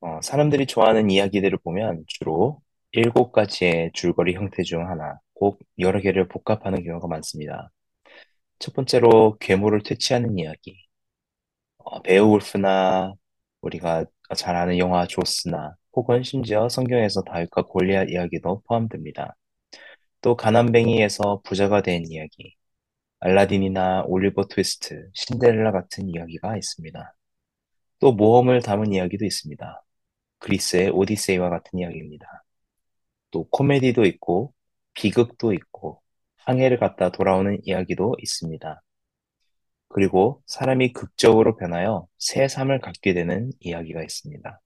어, 사람들이 좋아하는 이야기들을 보면 주로 일곱 가지의 줄거리 형태 중 하나, 꼭 여러 개를 복합하는 경우가 많습니다. 첫 번째로 괴물을 퇴치하는 이야기. 어, 베오울프나 우리가 잘 아는 영화 조스나 혹은 심지어 성경에서 다윗과 골리앗 이야기도 포함됩니다. 또 가난뱅이에서 부자가 된 이야기, 알라딘이나 올리버 트위스트, 신데렐라 같은 이야기가 있습니다. 또 모험을 담은 이야기도 있습니다. 그리스의 오디세이와 같은 이야기입니다. 또 코미디도 있고 비극도 있고 항해를 갔다 돌아오는 이야기도 있습니다. 그리고 사람이 극적으로 변하여 새 삶을 갖게 되는 이야기가 있습니다.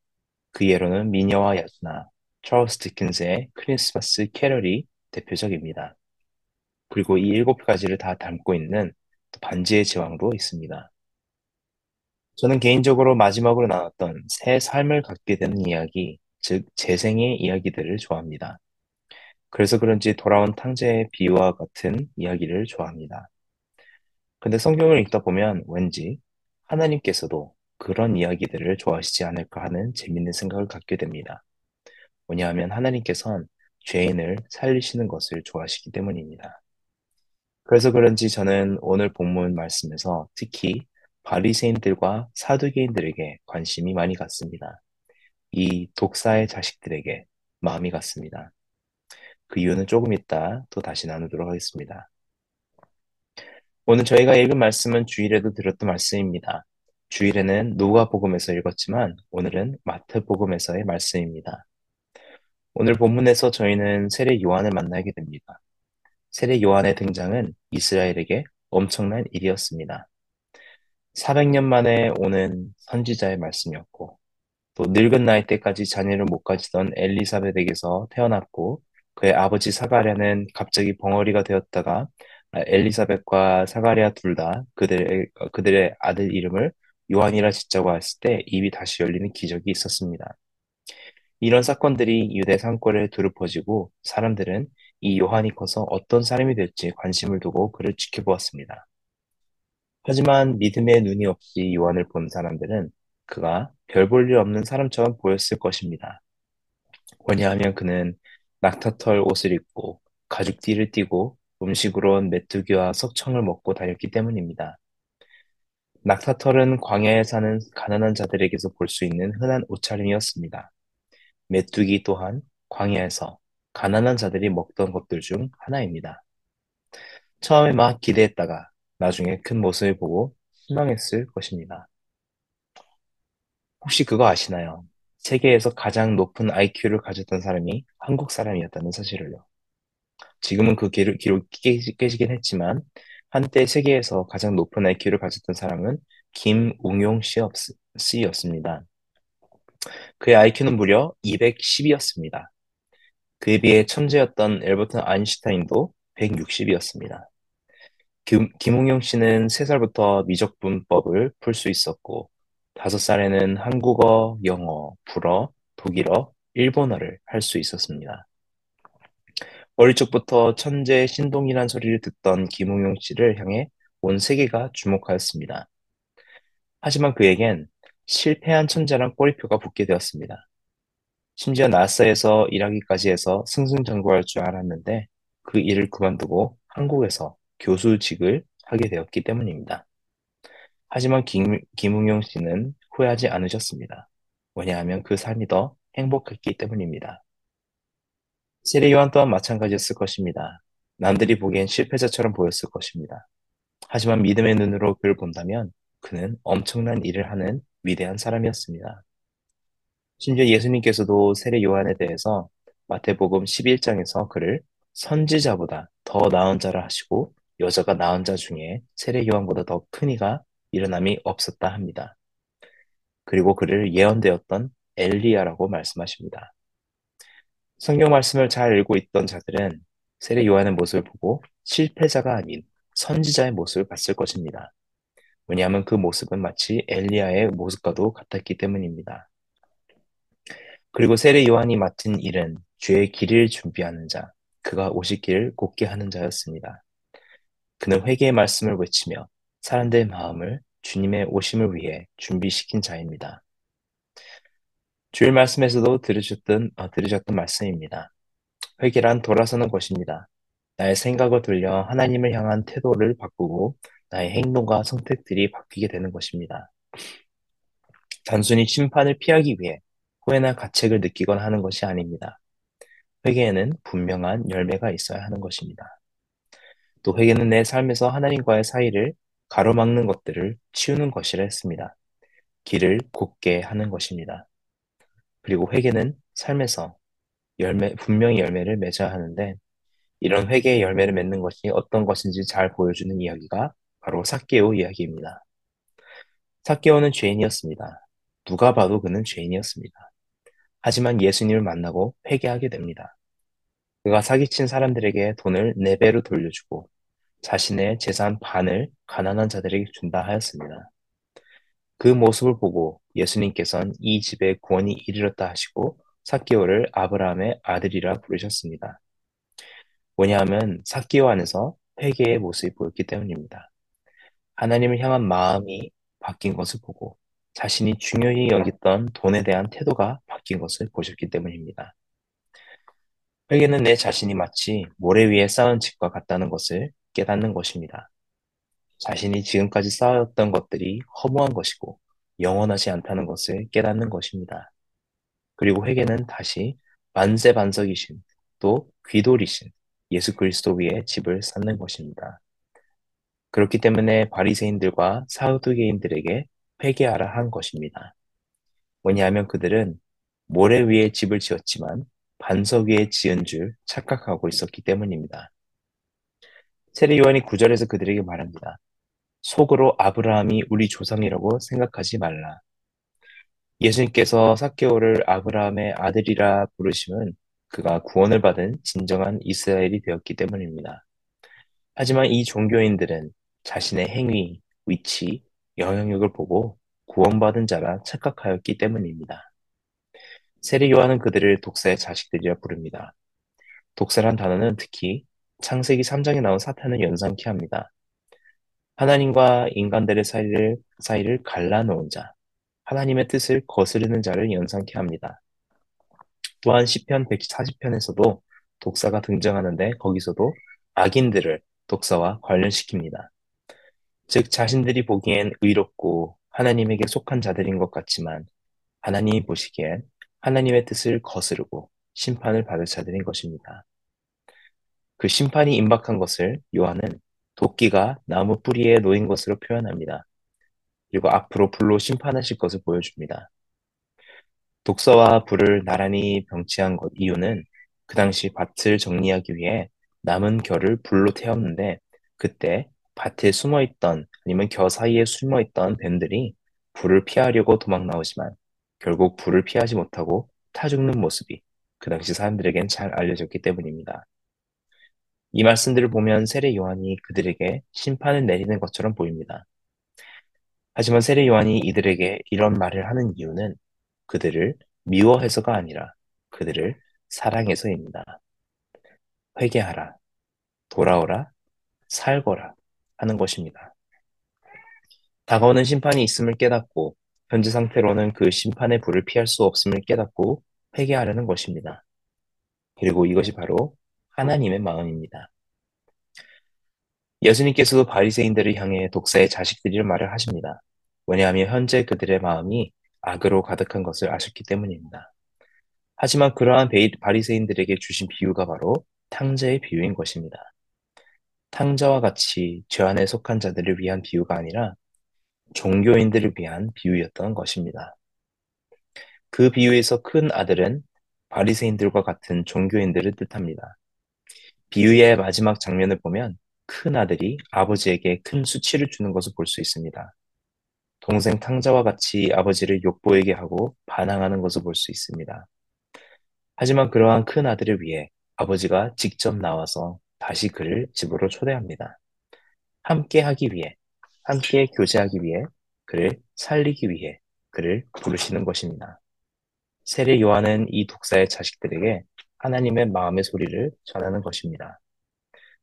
그 예로는 미녀와 야수나 찰스 디킨스의 크리스마스 캐럴이 대표적입니다. 그리고 이 일곱 가지를 다 담고 있는 반지의 제왕도 있습니다. 저는 개인적으로 마지막으로 나왔던 새 삶을 갖게 되는 이야기, 즉 재생의 이야기들을 좋아합니다. 그래서 그런지 돌아온 탕자의 비유와 같은 이야기를 좋아합니다. 근데 성경을 읽다 보면 왠지 하나님께서도 그런 이야기들을 좋아하시지 않을까 하는 재밌는 생각을 갖게 됩니다. 뭐냐하면 하나님께선 죄인을 살리시는 것을 좋아하시기 때문입니다. 그래서 그런지 저는 오늘 본문 말씀에서 특히 바리새인들과 사두개인들에게 관심이 많이 갔습니다. 이 독사의 자식들에게 마음이 갔습니다. 그 이유는 조금 이따 또 다시 나누도록 하겠습니다. 오늘 저희가 읽은 말씀은 주일에도 들었던 말씀입니다. 주일에는 누가복음에서 읽었지만 오늘은 마태복음에서의 말씀입니다. 오늘 본문에서 저희는 세례 요한을 만나게 됩니다. 세례 요한의 등장은 이스라엘에게 엄청난 일이었습니다. 400년 만에 오는 선지자의 말씀이었고 또 늙은 나이 때까지 자녀를 못 가지던 엘리사벳에게서 태어났고 그의 아버지 사가랴는 갑자기 벙어리가 되었다가 엘리사벳과 사가랴 둘 다 그들의 그들의 아들 이름을 요한이라 짓자고 했을 때 입이 다시 열리는 기적이 있었습니다. 이런 사건들이 유대 상권에 두루 퍼지고 사람들은 이 요한이 커서 어떤 사람이 될지 관심을 두고 그를 지켜보았습니다. 하지만 믿음의 눈이 없이 요한을 본 사람들은 그가 별 볼 일 없는 사람처럼 보였을 것입니다. 왜냐하면 그는 낙타털 옷을 입고 가죽띠를 띠고 음식으론 메뚜기와 석청을 먹고 다녔기 때문입니다. 낙타털은 광야에 사는 가난한 자들에게서 볼 수 있는 흔한 옷차림이었습니다. 메뚜기 또한 광야에서 가난한 자들이 먹던 것들 중 하나입니다. 처음에 막 기대했다가 나중에 큰 모습을 보고 실망했을 것입니다. 혹시 그거 아시나요? 세계에서 가장 높은 IQ를 가졌던 사람이 한국 사람이었다는 사실을요. 지금은 그 기록, 깨지, 깨지긴 했지만 한때 세계에서 가장 높은 IQ를 가졌던 사람은 김웅용 씨였습니다. 그의 IQ는 무려 210이었습니다. 그에 비해 천재였던 엘버트 아인슈타인도 160이었습니다. 김, 김웅용 씨는 3살부터 미적분법을 풀 수 있었고, 5살에는 한국어, 영어, 불어, 독일어, 일본어를 할 수 있었습니다. 어릴 적부터 천재 신동이란 소리를 듣던 김웅용 씨를 향해 온 세계가 주목하였습니다. 하지만 그에겐 실패한 천재란 꼬리표가 붙게 되었습니다. 심지어 나사에서 일하기까지 해서 승승장구할 줄 알았는데 그 일을 그만두고 한국에서 교수직을 하게 되었기 때문입니다. 하지만 김, 김웅용 씨는 후회하지 않으셨습니다. 왜냐하면 그 삶이 더 행복했기 때문입니다. 세례 요한 또한 마찬가지였을 것입니다. 남들이 보기엔 실패자처럼 보였을 것입니다. 하지만 믿음의 눈으로 그를 본다면 그는 엄청난 일을 하는 위대한 사람이었습니다. 심지어 예수님께서도 세례 요한에 대해서 마태복음 11장에서 그를 선지자보다 더 나은 자라 하시고 여자가 낳은 자 중에 세례 요한보다 더 큰 이가 일어남이 없었다 합니다. 그리고 그를 예언되었던 엘리야라고 말씀하십니다. 성경 말씀을 잘 읽고 있던 자들은 세례 요한의 모습을 보고 실패자가 아닌 선지자의 모습을 봤을 것입니다. 왜냐하면 그 모습은 마치 엘리야의 모습과도 같았기 때문입니다. 그리고 세례 요한이 맡은 일은 죄의 길을 준비하는 자, 그가 오실 길을 곱게 하는 자였습니다. 그는 회개의 말씀을 외치며 사람들의 마음을 주님의 오심을 위해 준비시킨 자입니다. 주일 말씀에서도 들으셨던, 어, 들으셨던 말씀입니다. 회개란 돌아서는 것입니다. 나의 생각을 돌려 하나님을 향한 태도를 바꾸고 나의 행동과 선택들이 바뀌게 되는 것입니다. 단순히 심판을 피하기 위해 후회나 가책을 느끼거나 하는 것이 아닙니다. 회개에는 분명한 열매가 있어야 하는 것입니다. 또 회개는 내 삶에서 하나님과의 사이를 가로막는 것들을 치우는 것이라 했습니다. 길을 곧게 하는 것입니다. 그리고 회개는 삶에서 열매, 분명히 열매를 맺어야 하는데 이런 회개의 열매를 맺는 것이 어떤 것인지 잘 보여주는 이야기가 바로 사케오 이야기입니다. 사케오는 죄인이었습니다. 누가 봐도 그는 죄인이었습니다. 하지만 예수님을 만나고 회개하게 됩니다. 그가 사기친 사람들에게 돈을 네 배로 돌려주고 자신의 재산 반을 가난한 자들에게 준다 하였습니다. 그 모습을 보고 예수님께서는 이 집에 구원이 이르렀다 하시고 사케오를 아브라함의 아들이라 부르셨습니다. 뭐냐하면 사케오 안에서 회개의 모습이 보였기 때문입니다. 하나님을 향한 마음이 바뀐 것을 보고 자신이 중요히 여겼던 돈에 대한 태도가 바뀐 것을 보셨기 때문입니다. 회개는 내 자신이 마치 모래 위에 쌓은 집과 같다는 것을 깨닫는 것입니다. 자신이 지금까지 쌓았던 것들이 허무한 것이고 영원하지 않다는 것을 깨닫는 것입니다. 그리고 회개는 다시 만세 반석이신 또 귀돌이신 예수 그리스도 위에 집을 쌓는 것입니다. 그렇기 때문에 바리새인들과 사두개인들에게 회개하라 한 것입니다. 뭐냐하면 그들은 모래 위에 집을 지었지만 반석 위에 지은 줄 착각하고 있었기 때문입니다. 세례 요한이 구절에서 그들에게 말합니다. 속으로 아브라함이 우리 조상이라고 생각하지 말라. 예수님께서 사케오를 아브라함의 아들이라 부르심은 그가 구원을 받은 진정한 이스라엘이 되었기 때문입니다. 하지만 이 종교인들은 자신의 행위, 위치, 영향력을 보고 구원받은 자라 착각하였기 때문입니다. 세례 요한은 그들을 독사의 자식들이라 부릅니다. 독사란 단어는 특히 창세기 3장에 나온 사탄을 연상케 합니다. 하나님과 인간들의 사이를, 사이를 갈라놓은 자, 하나님의 뜻을 거스르는 자를 연상케 합니다. 또한 시편 140편에서도 독사가 등장하는데 거기서도 악인들을 독사와 관련시킵니다. 즉 자신들이 보기엔 의롭고 하나님에게 속한 자들인 것 같지만 하나님이 보시기엔 하나님의 뜻을 거스르고 심판을 받을 자들인 것입니다. 그 심판이 임박한 것을 요한은 도끼가 나무 뿌리에 놓인 것으로 표현합니다. 그리고 앞으로 불로 심판하실 것을 보여줍니다. 독서와 불을 나란히 병치한 것 이유는 그 당시 밭을 정리하기 위해 남은 결을 불로 태웠는데 그때 밭에 숨어 있던 아니면 겨 사이에 숨어 있던 뱀들이 불을 피하려고 도망 나오지만 결국 불을 피하지 못하고 타 죽는 모습이 그 당시 사람들에겐 잘 알려졌기 때문입니다. 이 말씀들을 보면 세례 요한이 그들에게 심판을 내리는 것처럼 보입니다. 하지만 세례 요한이 이들에게 이런 말을 하는 이유는 그들을 미워해서가 아니라 그들을 사랑해서입니다. 회개하라, 돌아오라, 살거라 하는 것입니다. 다가오는 심판이 있음을 깨닫고 현재 상태로는 그 심판의 불을 피할 수 없음을 깨닫고 회개하려는 것입니다. 그리고 이것이 바로 하나님의 마음입니다. 예수님께서도 바리새인들을 향해 독사의 자식들이란 말을 하십니다. 왜냐하면 현재 그들의 마음이 악으로 가득한 것을 아셨기 때문입니다. 하지만 그러한 바리새인들에게 주신 비유가 바로 탕자의 비유인 것입니다. 탕자와 같이 죄 안에 속한 자들을 위한 비유가 아니라 종교인들을 위한 비유였던 것입니다. 그 비유에서 큰 아들은 바리새인들과 같은 종교인들을 뜻합니다. 비유의 마지막 장면을 보면 큰 아들이 아버지에게 큰 수치를 주는 것을 볼 수 있습니다. 동생 탕자와 같이 아버지를 욕보이게 하고 반항하는 것을 볼 수 있습니다. 하지만 그러한 큰 아들을 위해 아버지가 직접 나와서 다시 그를 집으로 초대합니다. 함께 하기 위해, 함께 교제하기 위해, 그를 살리기 위해 그를 부르시는 것입니다. 세례 요한은 이 독사의 자식들에게 하나님의 마음의 소리를 전하는 것입니다.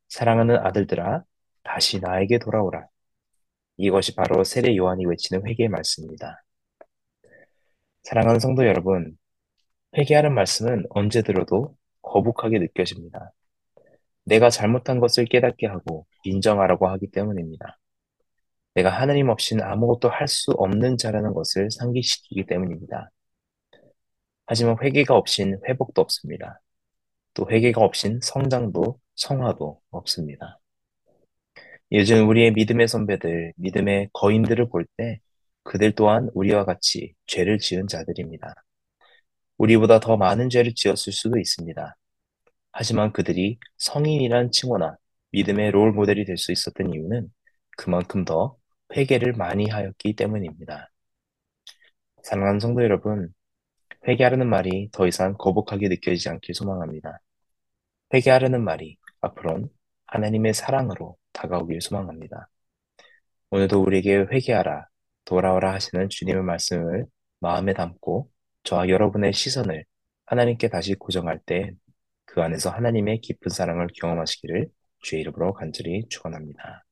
사랑하는 아들들아, 다시 나에게 돌아오라. 이것이 바로 세례 요한이 외치는 회개의 말씀입니다. 사랑하는 성도 여러분, 회개하는 말씀은 언제 들어도 거북하게 느껴집니다. 내가 잘못한 것을 깨닫게 하고 인정하라고 하기 때문입니다. 내가 하나님 없이는 아무것도 할 수 없는 자라는 것을 상기시키기 때문입니다. 하지만 회개가 없인 회복도 없습니다. 또 회개가 없인 성장도 성화도 없습니다. 요즘 우리의 믿음의 선배들, 믿음의 거인들을 볼 때 그들 또한 우리와 같이 죄를 지은 자들입니다. 우리보다 더 많은 죄를 지었을 수도 있습니다. 하지만 그들이 성인이란 칭호나 믿음의 롤 모델이 될 수 있었던 이유는 그만큼 더 회개를 많이 하였기 때문입니다. 사랑하는 성도 여러분, 회개하려는 말이 더 이상 거북하게 느껴지지 않길 소망합니다. 회개하려는 말이 앞으로는 하나님의 사랑으로 다가오길 소망합니다. 오늘도 우리에게 회개하라, 돌아오라 하시는 주님의 말씀을 마음에 담고 저와 여러분의 시선을 하나님께 다시 고정할 때 그 안에서 하나님의 깊은 사랑을 경험하시기를 주의 이름으로 간절히 축원합니다.